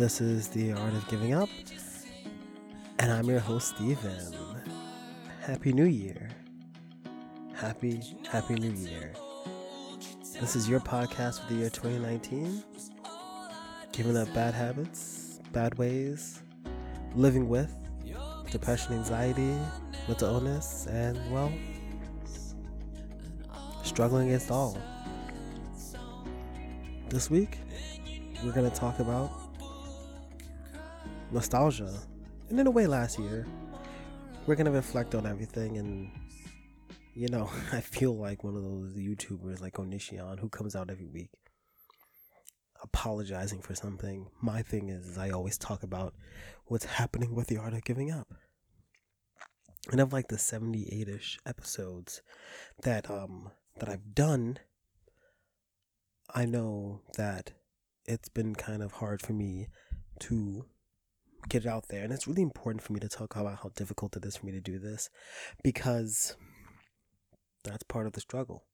This is The Art of Giving Up, and I'm your host, Steven. Happy New Year. Happy, Happy New Year. This is your podcast for the year 2019. Giving up bad habits, bad ways, living with depression, anxiety, mental illness, and, well, struggling against all. This week, we're going to talk about nostalgia. And in a way, last year, we're going to reflect on everything. And, you know, I feel like one of those YouTubers like Onision who comes out every week apologizing for something. My thing is, is I always talk about what's happening with the art of giving up. And of like the 78ish episodes that um that I've done, I know that it's been kind of hard for me to get it out there. And it's really important for me to talk about how difficult it is for me to do this because that's part of the struggle.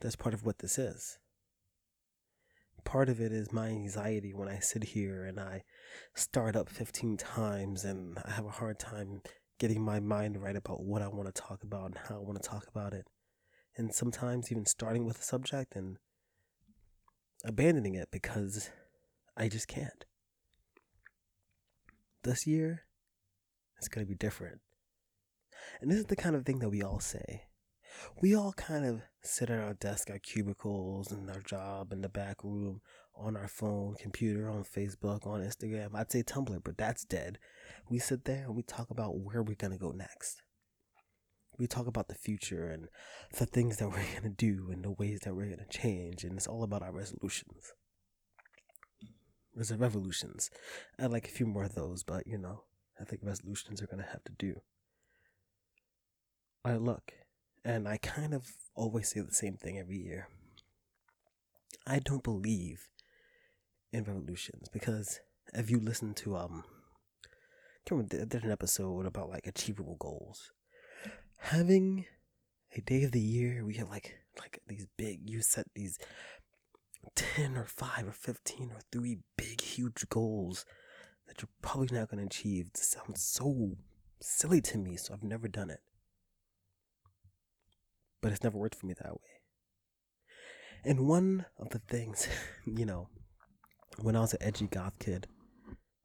That's part of what this is. Part of it is my anxiety when I sit here and I start up 15 times and I have a hard time getting my mind right about what I want to talk about and how I want to talk about it. And sometimes even starting with a subject and abandoning it because I just can't. This year, it's going to be different. And this is the kind of thing that we all say. We all kind of sit at our desk, our cubicles, and our job in the back room, on our phone, computer, on Facebook, on Instagram. I'd say Tumblr, but that's dead. We sit there and we talk about where we're going to go next. We talk about the future and the things that we're going to do and the ways that we're going to change. And it's all about our resolutions. There's a revolutions. I like a few more of those, but you know, I think resolutions are to have to do. I look, and I kind of always say the same thing every year. I don't believe in revolutions because if you listen to um, there's an episode about like achievable goals. Having a day of the year we have like like these big you set these 10 or 5 or 15 or 3 big huge goals that you're probably not going to achieve. It sounds so silly to me so I've never done it. But it's never worked for me that way. And one of the things you know when I was an edgy goth kid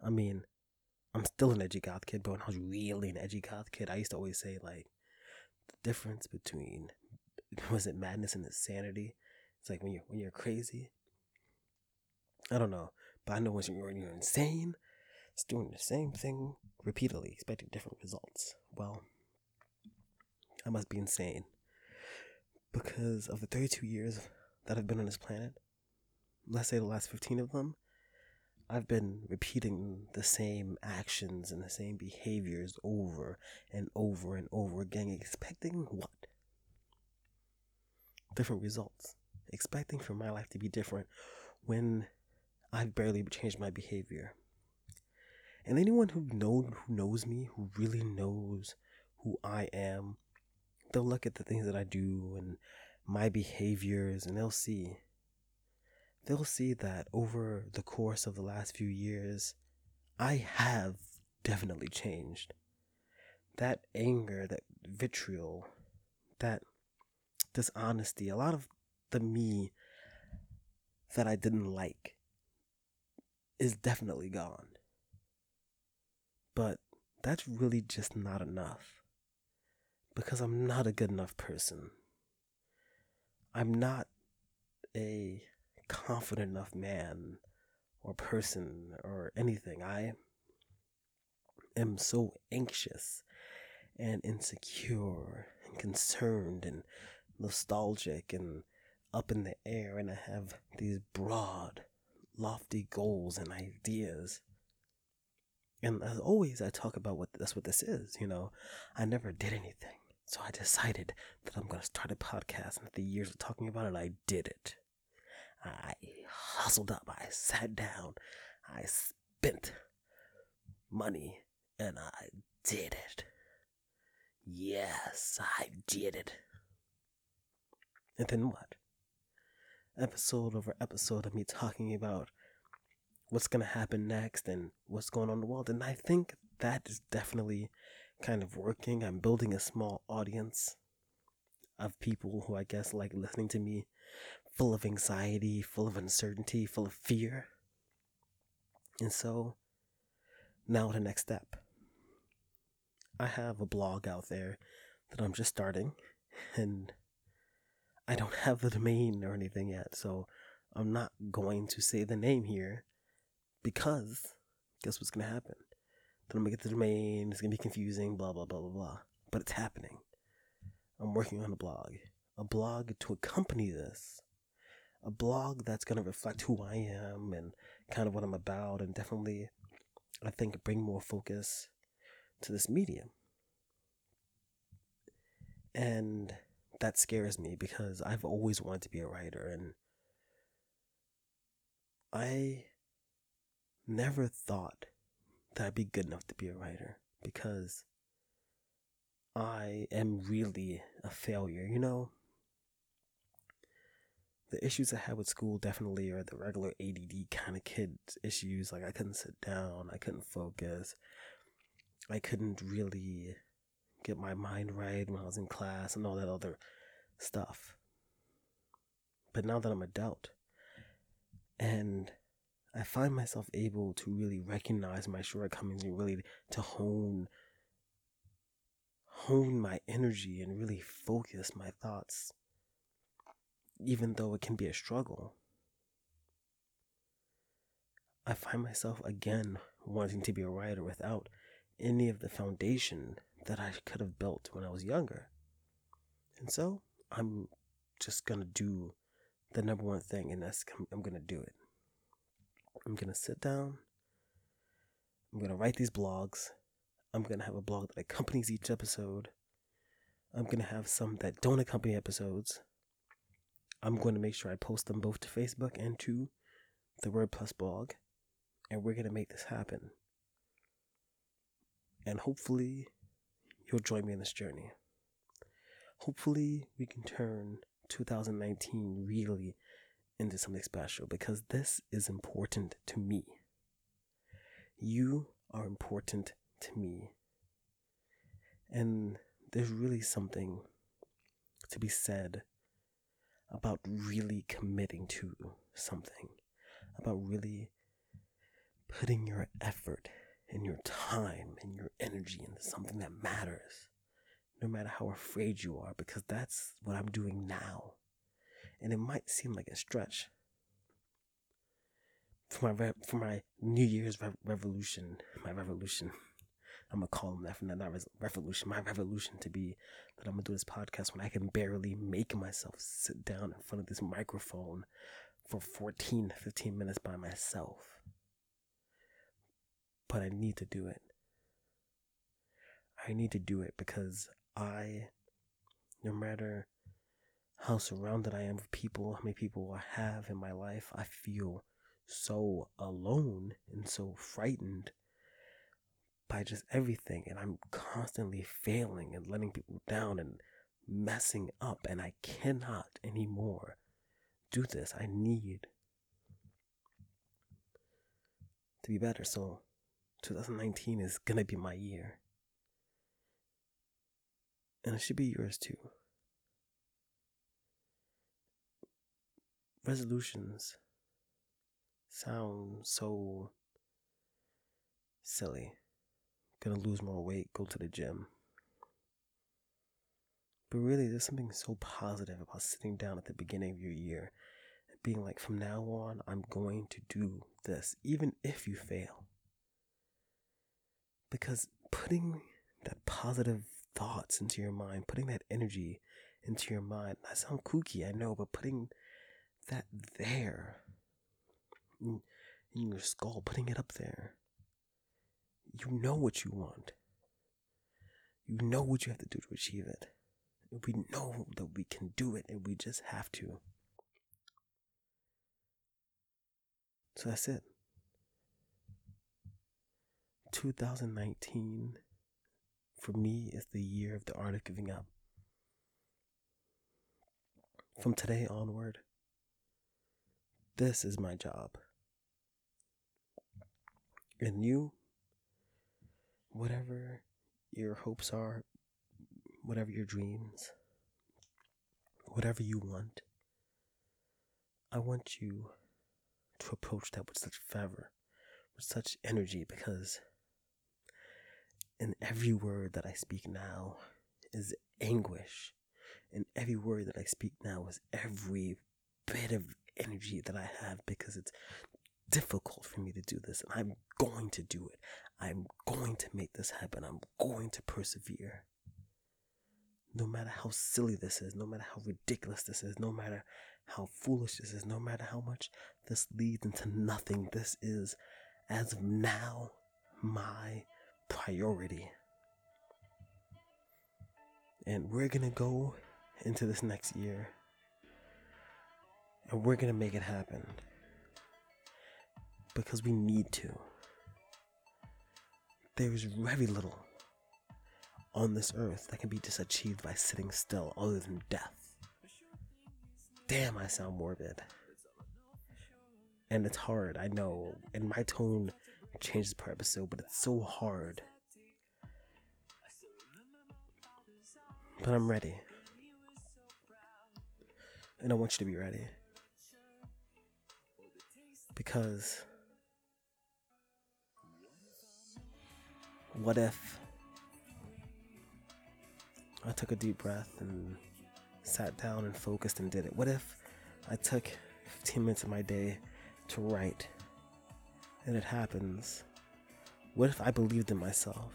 I mean I'm still an edgy goth kid but when I was really an edgy goth kid I used to always say like the difference between was it madness and insanity? It's like when you're when you're crazy. I don't know, but I know when you're insane, it's doing the same thing repeatedly, expecting different results. Well, I must be insane because of the 32 years that I've been on this planet. Let's say the last 15 of them, I've been repeating the same actions and the same behaviors over and over and over again, expecting what? Different results expecting for my life to be different when I've barely changed my behavior. And anyone who know who knows me, who really knows who I am, they'll look at the things that I do and my behaviors and they'll see they'll see that over the course of the last few years I have definitely changed. That anger, that vitriol, that dishonesty, a lot of the me that I didn't like is definitely gone. But that's really just not enough. Because I'm not a good enough person. I'm not a confident enough man or person or anything. I am so anxious and insecure and concerned and nostalgic and up in the air, and I have these broad, lofty goals and ideas. And as always, I talk about what that's what this is. You know, I never did anything, so I decided that I'm gonna start a podcast. And after years of talking about it, I did it. I hustled up. I sat down. I spent money, and I did it. Yes, I did it. And then what? Episode over episode of me talking about what's going to happen next and what's going on in the world. And I think that is definitely kind of working. I'm building a small audience of people who I guess like listening to me, full of anxiety, full of uncertainty, full of fear. And so now the next step. I have a blog out there that I'm just starting, and I don't have the domain or anything yet, so I'm not going to say the name here because guess what's gonna happen? Then I'm gonna get the domain, it's gonna be confusing, blah blah blah blah blah. But it's happening. I'm working on a blog. A blog to accompany this. A blog that's gonna reflect who I am and kind of what I'm about and definitely I think bring more focus to this medium. And that scares me because I've always wanted to be a writer and I never thought that I'd be good enough to be a writer because I am really a failure, you know? The issues I had with school definitely are the regular ADD kind of kid issues. Like I couldn't sit down, I couldn't focus, I couldn't really get my mind right when I was in class and all that other stuff. But now that I'm adult and I find myself able to really recognize my shortcomings and really to hone hone my energy and really focus my thoughts even though it can be a struggle. I find myself again wanting to be a writer without any of the foundation that I could have built when I was younger. And so I'm just gonna do the number one thing, and that's I'm gonna do it. I'm gonna sit down. I'm gonna write these blogs. I'm gonna have a blog that accompanies each episode. I'm gonna have some that don't accompany episodes. I'm going to make sure I post them both to Facebook and to the WordPress blog, and we're gonna make this happen and hopefully you'll join me in this journey. Hopefully, we can turn 2019 really into something special because this is important to me. You are important to me. And there's really something to be said about really committing to something, about really putting your effort and your time and your energy into something that matters, no matter how afraid you are, because that's what I'm doing now. And it might seem like a stretch for my re- for my New Year's re- revolution, my revolution. I'm gonna call them that from that not res- revolution. My revolution to be that I'm gonna do this podcast when I can barely make myself sit down in front of this microphone for 14, 15 minutes by myself but I need to do it. I need to do it because I, no matter how surrounded I am with people, how many people I have in my life, I feel so alone and so frightened by just everything. And I'm constantly failing and letting people down and messing up. And I cannot anymore do this. I need to be better. So 2019 is gonna be my year. And it should be yours too. Resolutions sound so silly. Gonna lose more weight, go to the gym. But really, there's something so positive about sitting down at the beginning of your year and being like, from now on, I'm going to do this, even if you fail. Because putting that positive thoughts into your mind, putting that energy into your mind, I sound kooky, I know, but putting that there in, in your skull, putting it up there, you know what you want. You know what you have to do to achieve it. We know that we can do it and we just have to. So that's it. 2019 for me is the year of the art of giving up. From today onward, this is my job. And you, whatever your hopes are, whatever your dreams, whatever you want, I want you to approach that with such fervor, with such energy, because in every word that I speak now is anguish. And every word that I speak now is every bit of energy that I have because it's difficult for me to do this. And I'm going to do it. I'm going to make this happen. I'm going to persevere. No matter how silly this is, no matter how ridiculous this is, no matter how foolish this is, no matter how much this leads into nothing, this is, as of now, my priority. And we're going to go into this next year and we're going to make it happen because we need to. There's very little on this earth that can be just achieved by sitting still other than death. Damn, I sound morbid. And it's hard, I know. And my tone changes per episode, but it's so hard. But I'm ready. And I want you to be ready. Because what if I took a deep breath and sat down and focused and did it? What if I took 15 minutes of my day to write and it happens? What if I believed in myself?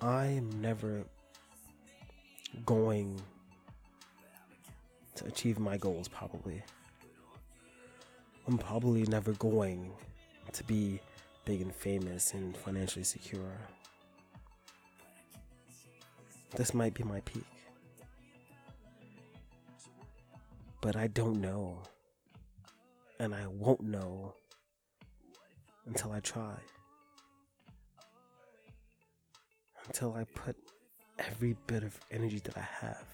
I'm never going to achieve my goals, probably. I'm probably never going to be big and famous and financially secure. This might be my peak. But I don't know. And I won't know until I try. Until I put every bit of energy that I have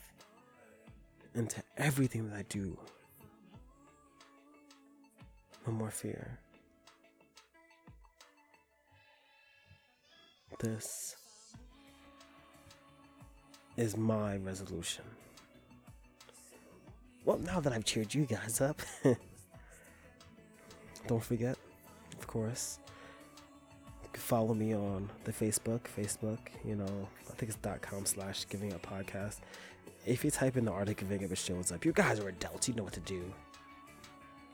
into everything that I do. No more fear. This is my resolution. Well, now that I've cheered you guys up, don't forget, of course, you can follow me on the Facebook, Facebook, you know, I think it's dot com slash giving up podcast. If you type in the Art of Giving Up, it shows up. You guys are adults, you know what to do.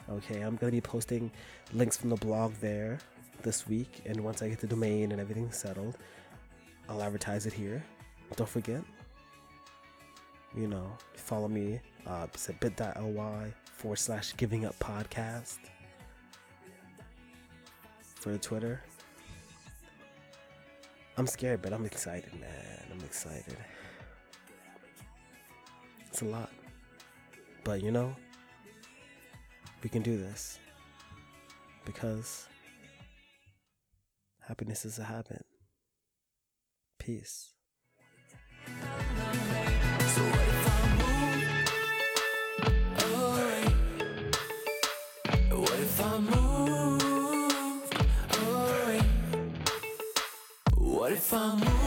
Okay, I'm gonna be posting links from the blog there this week, and once I get the domain and everything settled, I'll advertise it here. Don't forget, you know, follow me. Uh, it's at bit.ly forward slash giving up podcast for the Twitter. I'm scared, but I'm excited, man. I'm excited. It's a lot. But you know, we can do this because happiness is a habit. Peace. Moved